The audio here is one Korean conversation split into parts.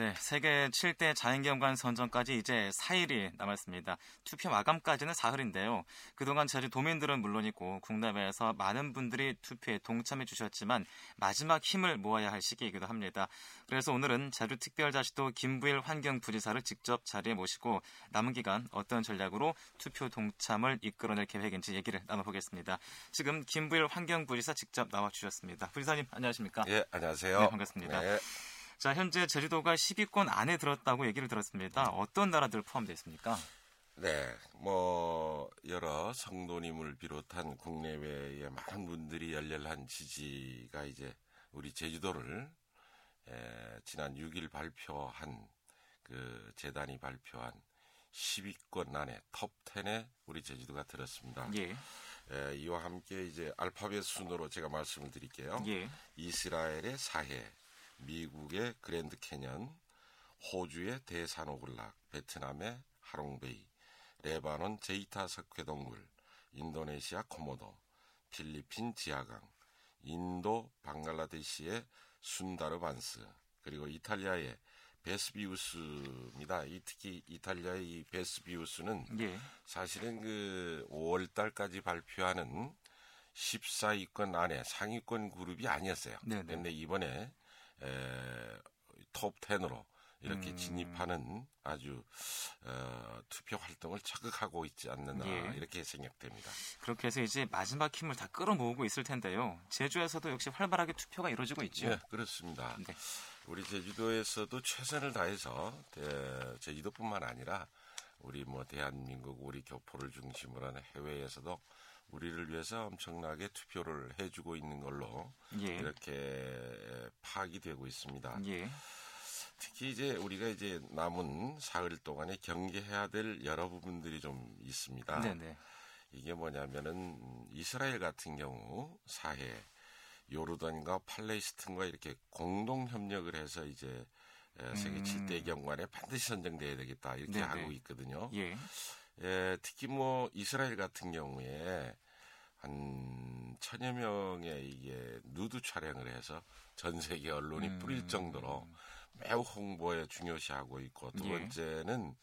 네, 세계 7대 자연경관 선정까지 이제 4일이 남았습니다. 투표 마감까지는 사흘인데요. 그동안 제주 도민들은 물론이고 국내외에서 많은 분들이 투표에 동참해 주셨지만 마지막 힘을 모아야 할 시기이기도 합니다. 그래서 오늘은 제주특별자치도 김부일 환경부지사를 직접 자리에 모시고 남은 기간 어떤 전략으로 투표 동참을 이끌어낼 계획인지 얘기를 나눠보겠습니다. 지금 김부일 환경부지사 직접 나와주셨습니다. 부지사님 안녕하십니까? 예, 안녕하세요. 네, 반갑습니다. 네. 자, 현재 제주도가 10위권 안에 들었다고 얘기를 들었습니다. 어떤 나라들 포함되어 있습니까? 네, 뭐 여러 성도님을 비롯한 국내외의 많은 분들이 열렬한 지지가 이제 우리 제주도를 에, 지난 6일 발표한 그 재단이 발표한 10위권 안에 톱 10에 우리 제주도가 들었습니다. 예. 에, 이와 함께 이제 알파벳 순으로 제가 말씀을 드릴게요. 예. 이스라엘의 사해, 미국의 그랜드 캐년, 호주의 대산호초, 베트남의 하롱베이, 레바논 제이타 석회동굴, 인도네시아 코모도, 필리핀 지하강, 인도 방글라데시의 순다르반스, 그리고 이탈리아의 베스비우스입니다. 이 특히 이탈리아의 이 베스비우스는 예. 사실은 그 5월 달까지 발표하는 14위권 안에 상위권 그룹이 아니었어요. 네네. 그런데 이번에 에, 톱 10으로 이렇게 음. 진입하는 아주 어, 투표 활동을 자극하고 있지 않느냐 예. 이렇게 생각됩니다. 그렇게 해서 이제 마지막 힘을 다 끌어모으고 있을 텐데요. 제주에서도 역시 활발하게 투표가 이루어지고 있죠. 네, 그렇습니다. 네. 우리 제주도에서도 최선을 다해서 대, 제주도뿐만 아니라 우리 뭐 대한민국 우리 교포를 중심으로 하는 해외에서도 우리를 위해서 엄청나게 투표를 해주고 있는 걸로 예. 이렇게 파악이 되고 있습니다. 예. 특히 이제 우리가 이제 남은 사흘 동안에 경계해야 될 여러 부분들이 좀 있습니다. 네네. 이게 뭐냐면은 이스라엘 같은 경우 사해 요르단과 팔레스틴과 이렇게 공동 협력을 해서 이제 에, 세계 음. 7대 경관에 반드시 선정돼야 되겠다 이렇게 네네. 하고 있거든요. 예. 예, 특히 뭐 이스라엘 같은 경우에 한 천여 명의 이게 누드 촬영을 해서 전 세계 언론이 음. 뿌릴 정도로 매우 홍보에 중요시하고 있고 두 예. 번째는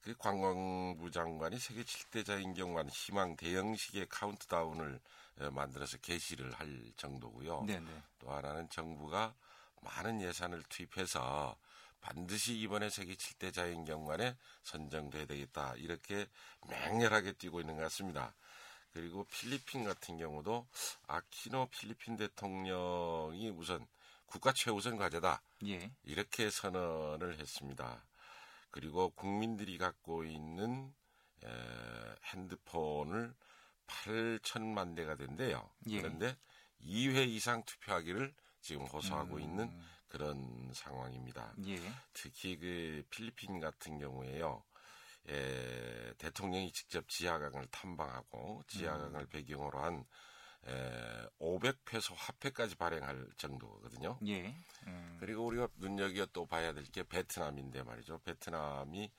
그 관광부 장관이 세계 7대 자연경관 희망 대형식의 카운트다운을 에, 만들어서 게시를 할 정도고요. 네네. 또 하나는 정부가 많은 예산을 투입해서 반드시 이번에 세계 7대 자연경관에 선정돼야 되겠다. 이렇게 맹렬하게 뛰고 있는 것 같습니다. 그리고 필리핀 같은 경우도 아키노 필리핀 대통령이 우선 국가 최우선 과제다. 예. 이렇게 선언을 했습니다. 그리고 국민들이 갖고 있는 에, 핸드폰을 8천만 대가 된대요. 예. 그런데 2회 이상 투표하기를 지금 호소하고 음. 있는 그런 상황입니다. 예. 특히 그 필리핀 같은 경우에요. 에, 대통령이 직접 지하강을 탐방하고 지하강을 음. 배경으로 한 에, 500페소 화폐까지 발행할 정도거든요. 예. 음. 그리고 우리가 눈여겨 또 봐야 될 게 베트남인데 말이죠. 베트남이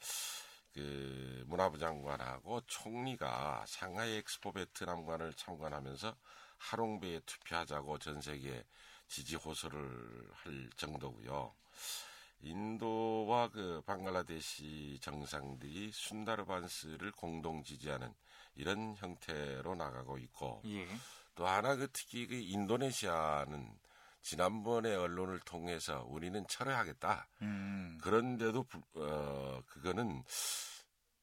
그 문화부 장관하고 총리가 상하이 엑스포 베트남관을 참관하면서 하롱베이에 투표하자고 전 세계 지지 호소를 할 정도고요. 인도와 그 방글라데시 정상들이 순다르반스를 공동 지지하는 이런 형태로 나가고 있고 예. 또 하나 그 특히 그 인도네시아는 지난번에 언론을 통해서 우리는 철회하겠다. 음. 그런데도 부- 어 그거는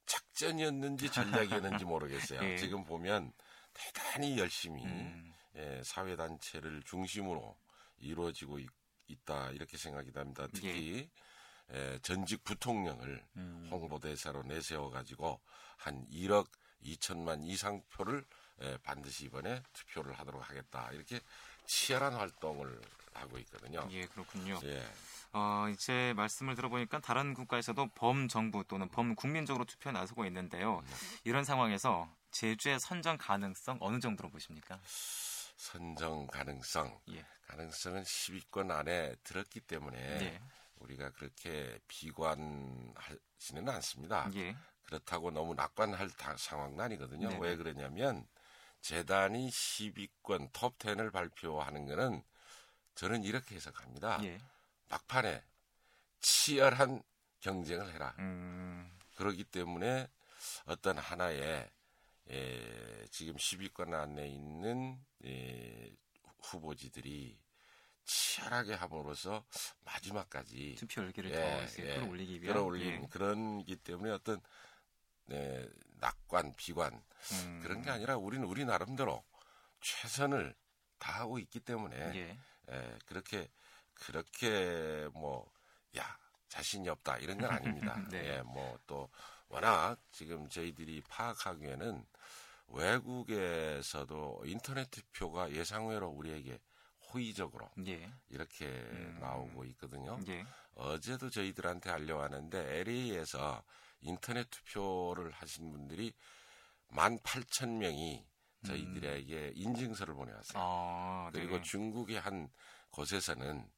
작전이었는지 전략이었는지 모르겠어요. 예. 지금 보면 대단히 열심히 음. 예, 사회 단체를 중심으로 이루어지고 있, 다 이렇게 생각이 납니다. 특히 예, 전직 부통령을 음. 홍보대사로 내세워 가지고 한 1억 2천만 이상 표를 예, 반드시 이번에 투표를 하도록 하겠다 이렇게 치열한 활동을 하고 있거든요. 예, 그렇군요. 예. 어, 이제 말씀을 들어보니까 다른 국가에서도 범정부 또는 범국민적으로 투표에 나서고 있는데요. 이런 상황에서 제주의 선정 가능성 어느 정도로 보십니까? 선정 가능성 예. 가능성은 10위권 안에 들었기 때문에 예. 우리가 그렇게 비관하지는 않습니다. 예. 그렇다고 너무 낙관할 다- 상황은 아니거든요. 네네. 왜 그러냐면 재단이 10위권 톱 10을 발표하는 거는 저는 이렇게 해석합니다. 예. 막판에 치열한 경쟁을 해라. 음, 그렇기 때문에 어떤 하나의 예, 지금 10위권 안에 있는 예, 후보지들이 치열하게 함으로써 마지막까지 투표 열기를 예, 더 예. 끌어올리기 위한 끌어올리는 예. 그런기 때문에 어떤 네, 낙관, 비관 음, 그런 게 아니라 우리는 우리 나름대로 최선을 다하고 있기 때문에 예. 예, 그렇게 그렇게 뭐 야 자신이 없다 이런 건 아닙니다. 네. 예, 뭐 또 워낙 지금 저희들이 파악하기에는 외국에서도 인터넷 투표가 예상외로 우리에게 호의적으로 예. 이렇게 음. 나오고 있거든요. 예. 어제도 저희들한테 알려왔는데 LA에서 인터넷 투표를 하신 분들이 18,000명이 저희들에게 인증서를 보내왔어요. 아, 네. 그리고 중국의 한 곳에서는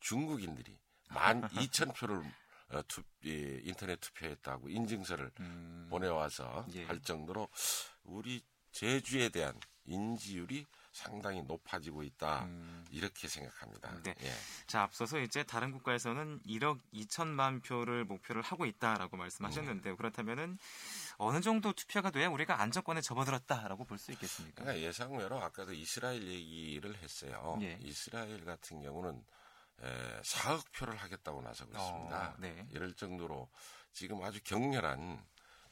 중국인들이 12,000표를 어, 투, 이, 인터넷 투표했다고 인증서를 음, 보내와서 예. 할 정도로 우리 제주에 대한 인지율이 상당히 높아지고 있다. 음. 이렇게 생각합니다. 네. 예. 자, 앞서서 이제 다른 국가에서는 1억 2천만 표를 목표를 하고 있다라고 말씀하셨는데요. 그렇다면은 어느 정도 투표가 돼야 우리가 안정권에 접어들었다라고 볼 수 있겠습니까? 그러니까 예상외로 아까도 이스라엘 얘기를 했어요. 예. 이스라엘 같은 경우는 에, 4억 표를 하겠다고 나서고 있습니다. 어, 네. 이럴 정도로 지금 아주 격렬한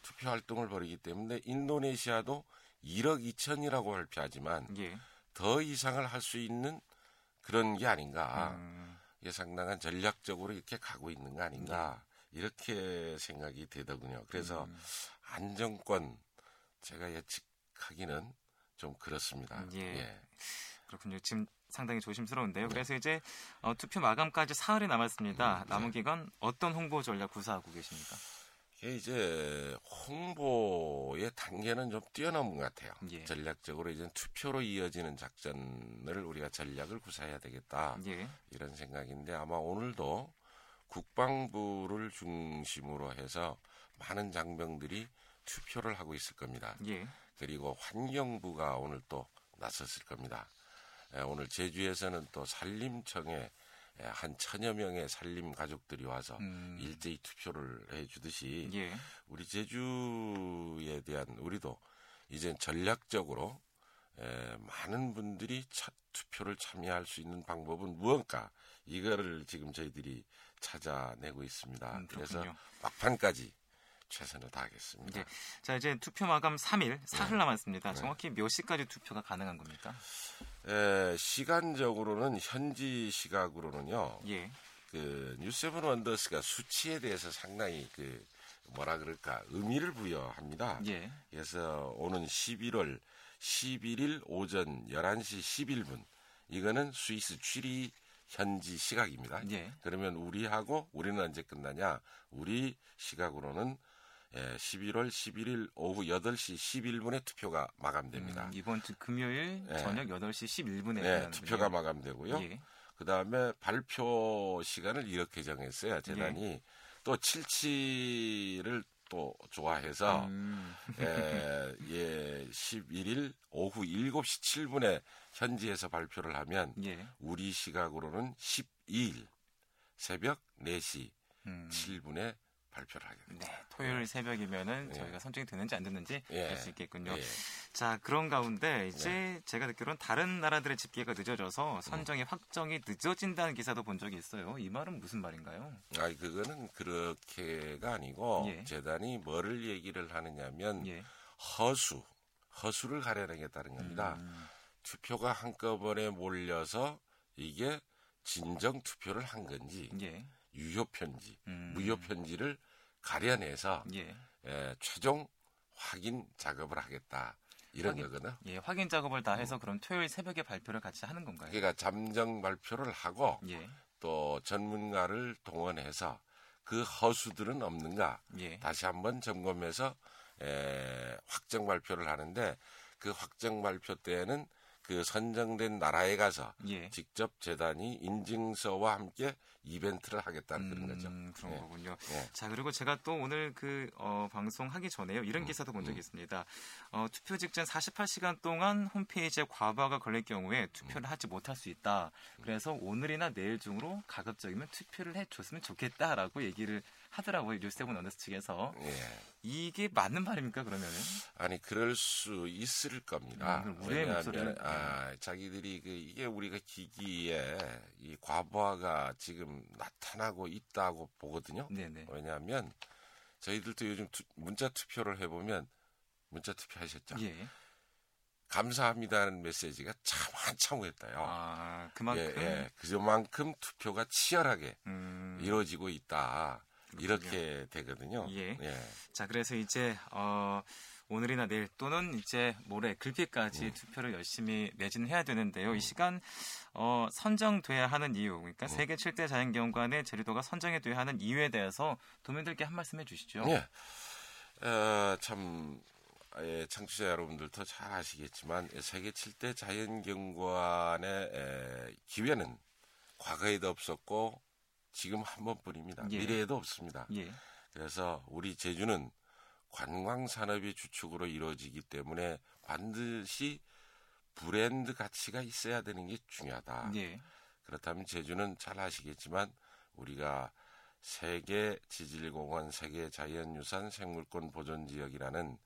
투표 활동을 벌이기 때문에 인도네시아도 1억 2천이라고 발표하지만 예. 더 이상을 할 수 있는 그런 게 아닌가. 음, 이게 상당한 전략적으로 이렇게 가고 있는 거 아닌가. 이렇게 생각이 되더군요. 그래서 음. 안정권 제가 예측하기는 좀 그렇습니다. 예. 그렇군요. 지금 상당히 조심스러운데요. 그래서 이제 어, 투표 마감까지 사흘이 남았습니다. 음, 남은 네. 기간 어떤 홍보 전략 구사하고 계십니까? 이게 이제 홍보의 단계는 좀 뛰어넘은 것 같아요. 예. 전략적으로 이제 투표로 이어지는 작전을 우리가 전략을 구사해야 되겠다. 예. 이런 생각인데 아마 오늘도 국방부를 중심으로 해서 많은 장병들이 투표를 하고 있을 겁니다. 예. 그리고 환경부가 오늘 또 나섰을 겁니다. 에, 오늘 제주에서는 또 산림청에 에, 한 천여 명의 산림 가족들이 와서 음, 일제히 투표를 해주듯이 예. 우리 제주에 대한 우리도 이제 전략적으로 에, 많은 분들이 차- 투표를 참여할 수 있는 방법은 무언가 이거를 지금 저희들이 찾아내고 있습니다. 음, 그래서. 막판까지 최선을 다하겠습니다. 예. 자, 이제 투표 마감 3일, 사흘 남았습니다. 네. 정확히 몇 시까지 투표가 가능한 겁니까? 에, 시간적으로는 현지 시각으로는요. 예. 그 뉴세븐 원더스가 수치에 대해서 상당히 그 뭐라 그럴까 의미를 부여합니다. 예. 그래서 오는 11월 11일 오전 11시 11분 이거는 스위스 취리 현지 시각입니다. 예. 그러면 우리하고 우리는 언제 끝나냐? 우리 시각으로는 예, 11월 11일 오후 8시 11분에 투표가 마감됩니다. 음, 이번 주 금요일 예. 저녁 8시 11분에 네, 투표가 마감되고요. 예. 그 다음에 발표 시간을 이렇게 정했어요. 재단이 또 77을 또 좋아해서 음, 예, 예, 11일 오후 7시 7분에 현지에서 발표를 하면 예. 우리 시각으로는 12일 새벽 4시 음. 7분에 발표를 하게 됩니다. 네, 토요일 새벽이면은 예. 저희가 선정이 되는지 안 됐는지 예. 알수 있겠군요. 예. 자, 그런 가운데 이제 네. 제가 듣기로는 다른 나라들의 집계가 늦어져서 선정이 확정이 늦어진다는 기사도 본 적이 있어요. 이 말은 무슨 말인가요? 아니 그거는 그렇게가 아니고 예. 재단이 뭐를 얘기를 하느냐면 예. 허수 허수를 가려내겠다는 겁니다. 음, 투표가 한꺼번에 몰려서 이게 진정 투표를 한 건지 예. 유효 편지, 음, 무효 편지를 가려내서 예. 에, 최종 확인 작업을 하겠다 이런 확인. 거거든. 예, 확인 작업을 다 해서 그럼 토요일 새벽에 발표를 같이 하는 건가요? 그러니까 잠정 발표를 하고 예. 또 전문가를 동원해서 그 허수들은 없는가 예. 다시 한번 점검해서 에, 확정 발표를 하는데 그 확정 발표 때에는 그 선정된 나라에 가서 예. 직접 재단이 인증서와 함께 이벤트를 하겠다는 그런 거죠. 음, 그런 예. 거군요. 예. 자 그리고 제가 또 오늘 그 어, 방송하기 전에요 이런 음, 기사도 본 적이 음. 있습니다. 어, 투표 직전 48시간 동안 홈페이지에 과부하가 걸릴 경우에 투표를 하지 못할 수 있다. 그래서 오늘이나 내일 중으로 가급적이면 투표를 해줬으면 좋겠다라고 얘기를 하더라고요 New Seven Wonders 측에서 예. 이게 맞는 말입니까 그러면은? 아니 그럴 수 있을 겁니다. 음, 우리의 목소리를- 아, 자기들이 그 이게 우리가 기기에 이 과부하가 지금 나타나고 있다고 보거든요. 네네. 왜냐하면 저희들도 요즘 투- 문자 투표를 해보면 문자 투표 하셨죠? 예. 감사합니다는 메시지가 참 한참 오했다요. 아 그만큼 예, 예. 그만큼 투표가 치열하게 음, 이루어지고 있다. 그렇군요. 이렇게 되거든요. 예. 예. 자, 그래서 이제 어, 오늘이나 내일 또는 이제 모레 글피까지 음. 투표를 열심히 매진해야 되는데요. 이 시간 어, 선정돼야 하는 이유, 그러니까 음. 세계 7대 자연경관의 제주도가 선정이 돼야 하는 이유에 대해서 도민들께 한 말씀 해주시죠. 예. 어, 참, 예, 청취자 여러분들도 잘 아시겠지만, 세계 7대 자연경관의 에, 기회는 과거에도 없었고, 지금 한 번뿐입니다. 예. 미래에도 없습니다. 예, 그래서 우리 제주는 관광 산업의 주축으로 이루어지기 때문에 반드시 브랜드 가치가 있어야 되는 게 중요하다. 예, 그렇다면 제주는 잘 아시겠지만 우리가 세계 지질공원 세계 자연유산 생물권 보존 지역이라는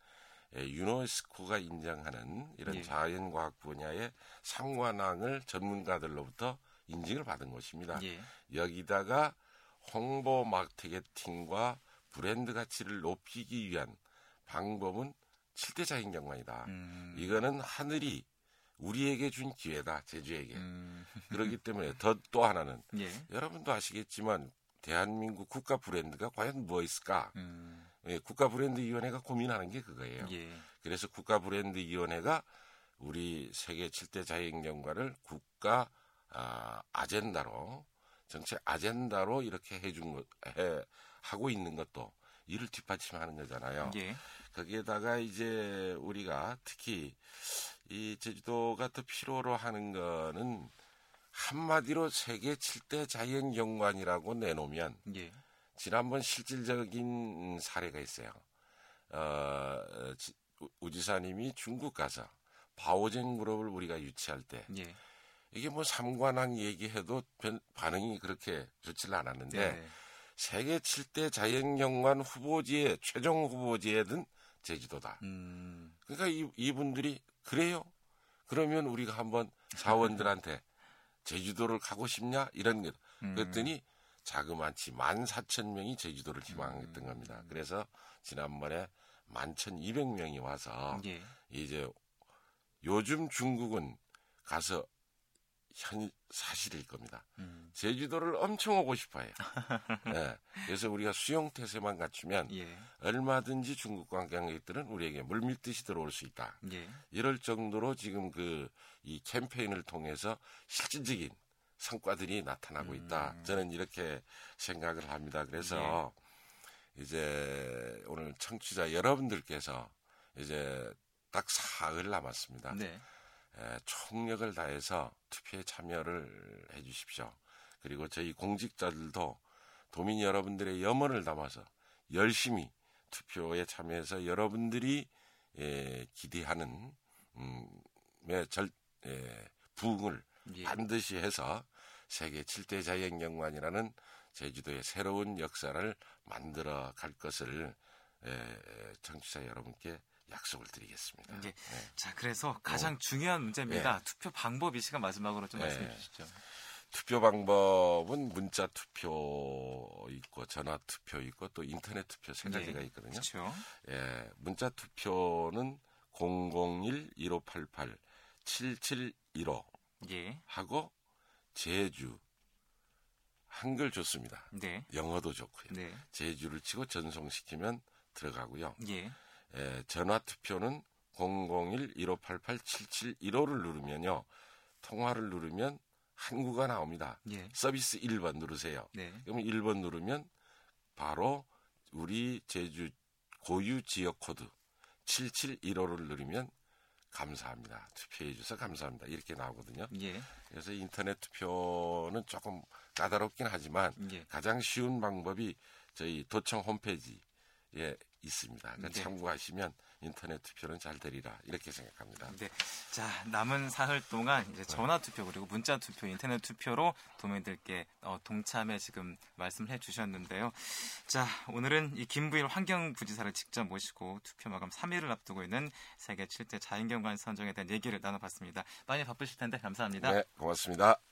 예, 유네스코가 인정하는 이런 예. 자연과학 분야의 상관왕을 전문가들로부터 인증을 받은 곳입니다. 예, 여기다가 홍보 마케팅과 브랜드 가치를 높이기 위한 방법은 7대 자연경관이다. 음, 이거는 하늘이 우리에게 준 기회다, 제주에게. 음, 그렇기 때문에 더 또 하나는 예, 여러분도 아시겠지만 대한민국 국가 브랜드가 과연 무엇 있을까? 음, 예, 국가 브랜드 위원회가 고민하는 게 그거예요. 예, 그래서 국가 브랜드 위원회가 우리 세계 7대 자연경관을 국가 아, 아젠다로 정책 아젠다로 이렇게 해준 것, 해, 하고 있는 것도 이를 뒷받침하는 거잖아요. 예, 거기에다가 이제 우리가 특히 이 제주도가 더 필요로 하는 거는 한마디로 세계 7대 자연경관이라고 내놓으면 예, 지난번 실질적인 사례가 있어요. 어, 우- 우지사님이 중국 가서 바오젠 그룹을 우리가 유치할 때 예, 이게 뭐 삼관왕 얘기해도 별- 반응이 그렇게 좋지는 않았는데 네, 세계 7대 자연경관 후보지에 최종 후보지에 든 제주도다. 음, 그러니까 이, 이분들이 그래요? 그러면 우리가 한번 사원들한테 제주도를 가고 싶냐 이런 게 음, 그랬더니 자그마치 14,000명이 제주도를 희망했던 겁니다. 그래서 지난번에 11,200명이 와서 예, 이제 요즘 중국은 가서 현 사실일 겁니다. 음, 제주도를 엄청 오고 싶어해요. 예. 그래서 우리가 수용 태세만 갖추면 예, 얼마든지 중국 관광객들은 우리에게 물밀듯이 들어올 수 있다. 예, 이럴 정도로 지금 그 이 캠페인을 통해서 실질적인 성과들이 나타나고 있다. 음. 저는 이렇게 생각을 합니다. 그래서 예. 이제 오늘 청취자 여러분들께서 이제 딱 사흘 남았습니다. 네, 에, 총력을 다해서 투표에 참여를 해 주십시오. 그리고 저희 공직자들도 도민 여러분들의 염원을 담아서 열심히 투표에 참여해서 여러분들이 예, 기대하는 음, 의 절, 예, 부응을 예, 반드시 해서 세계 7대 자연경관이라는 제주도의 새로운 역사를 만들어 갈 것을 에, 청취자 여러분께 약속을 드리겠습니다. 예. 네. 자, 그래서 가장 중요한 문제입니다. 예. 투표 방법 이 시간 마지막으로 좀 예. 말씀해 주시죠. 투표 방법은 문자 투표 있고 전화 투표 있고 또 인터넷 투표 세 가지가 예. 있거든요. 그렇죠. 예, 문자 투표는 001-1588-7715 예, 하고 제주 한글 좋습니다. 네, 영어도 좋고요. 네, 제주를 치고 전송시키면 들어가고요. 예, 예, 전화 투표는 001-1588-7715를 누르면요. 통화를 누르면 한국어가 나옵니다. 예, 서비스 1번 누르세요. 네, 그러면 1번 누르면 바로 우리 제주 고유 지역 코드 7715를 누르면 감사합니다. 투표해 주셔서 감사합니다. 이렇게 나오거든요. 예. 그래서 인터넷 투표는 조금 까다롭긴 하지만 예. 가장 쉬운 방법이 저희 도청 홈페이지에 있습니다. 그 네. 참고하시면 인터넷 투표는 잘 되리라 이렇게 생각합니다. 네. 자, 남은 사흘 동안 이제 전화 투표 그리고 문자 투표, 인터넷 투표로 도민들께 어, 동참에 지금 말씀을 해 주셨는데요. 자, 오늘은 이 김부일 환경부지사를 직접 모시고 투표 마감 3일을 앞두고 있는 세계 7대 자연경관 선정에 대한 얘기를 나눠봤습니다. 많이 바쁘실 텐데 감사합니다. 네, 고맙습니다.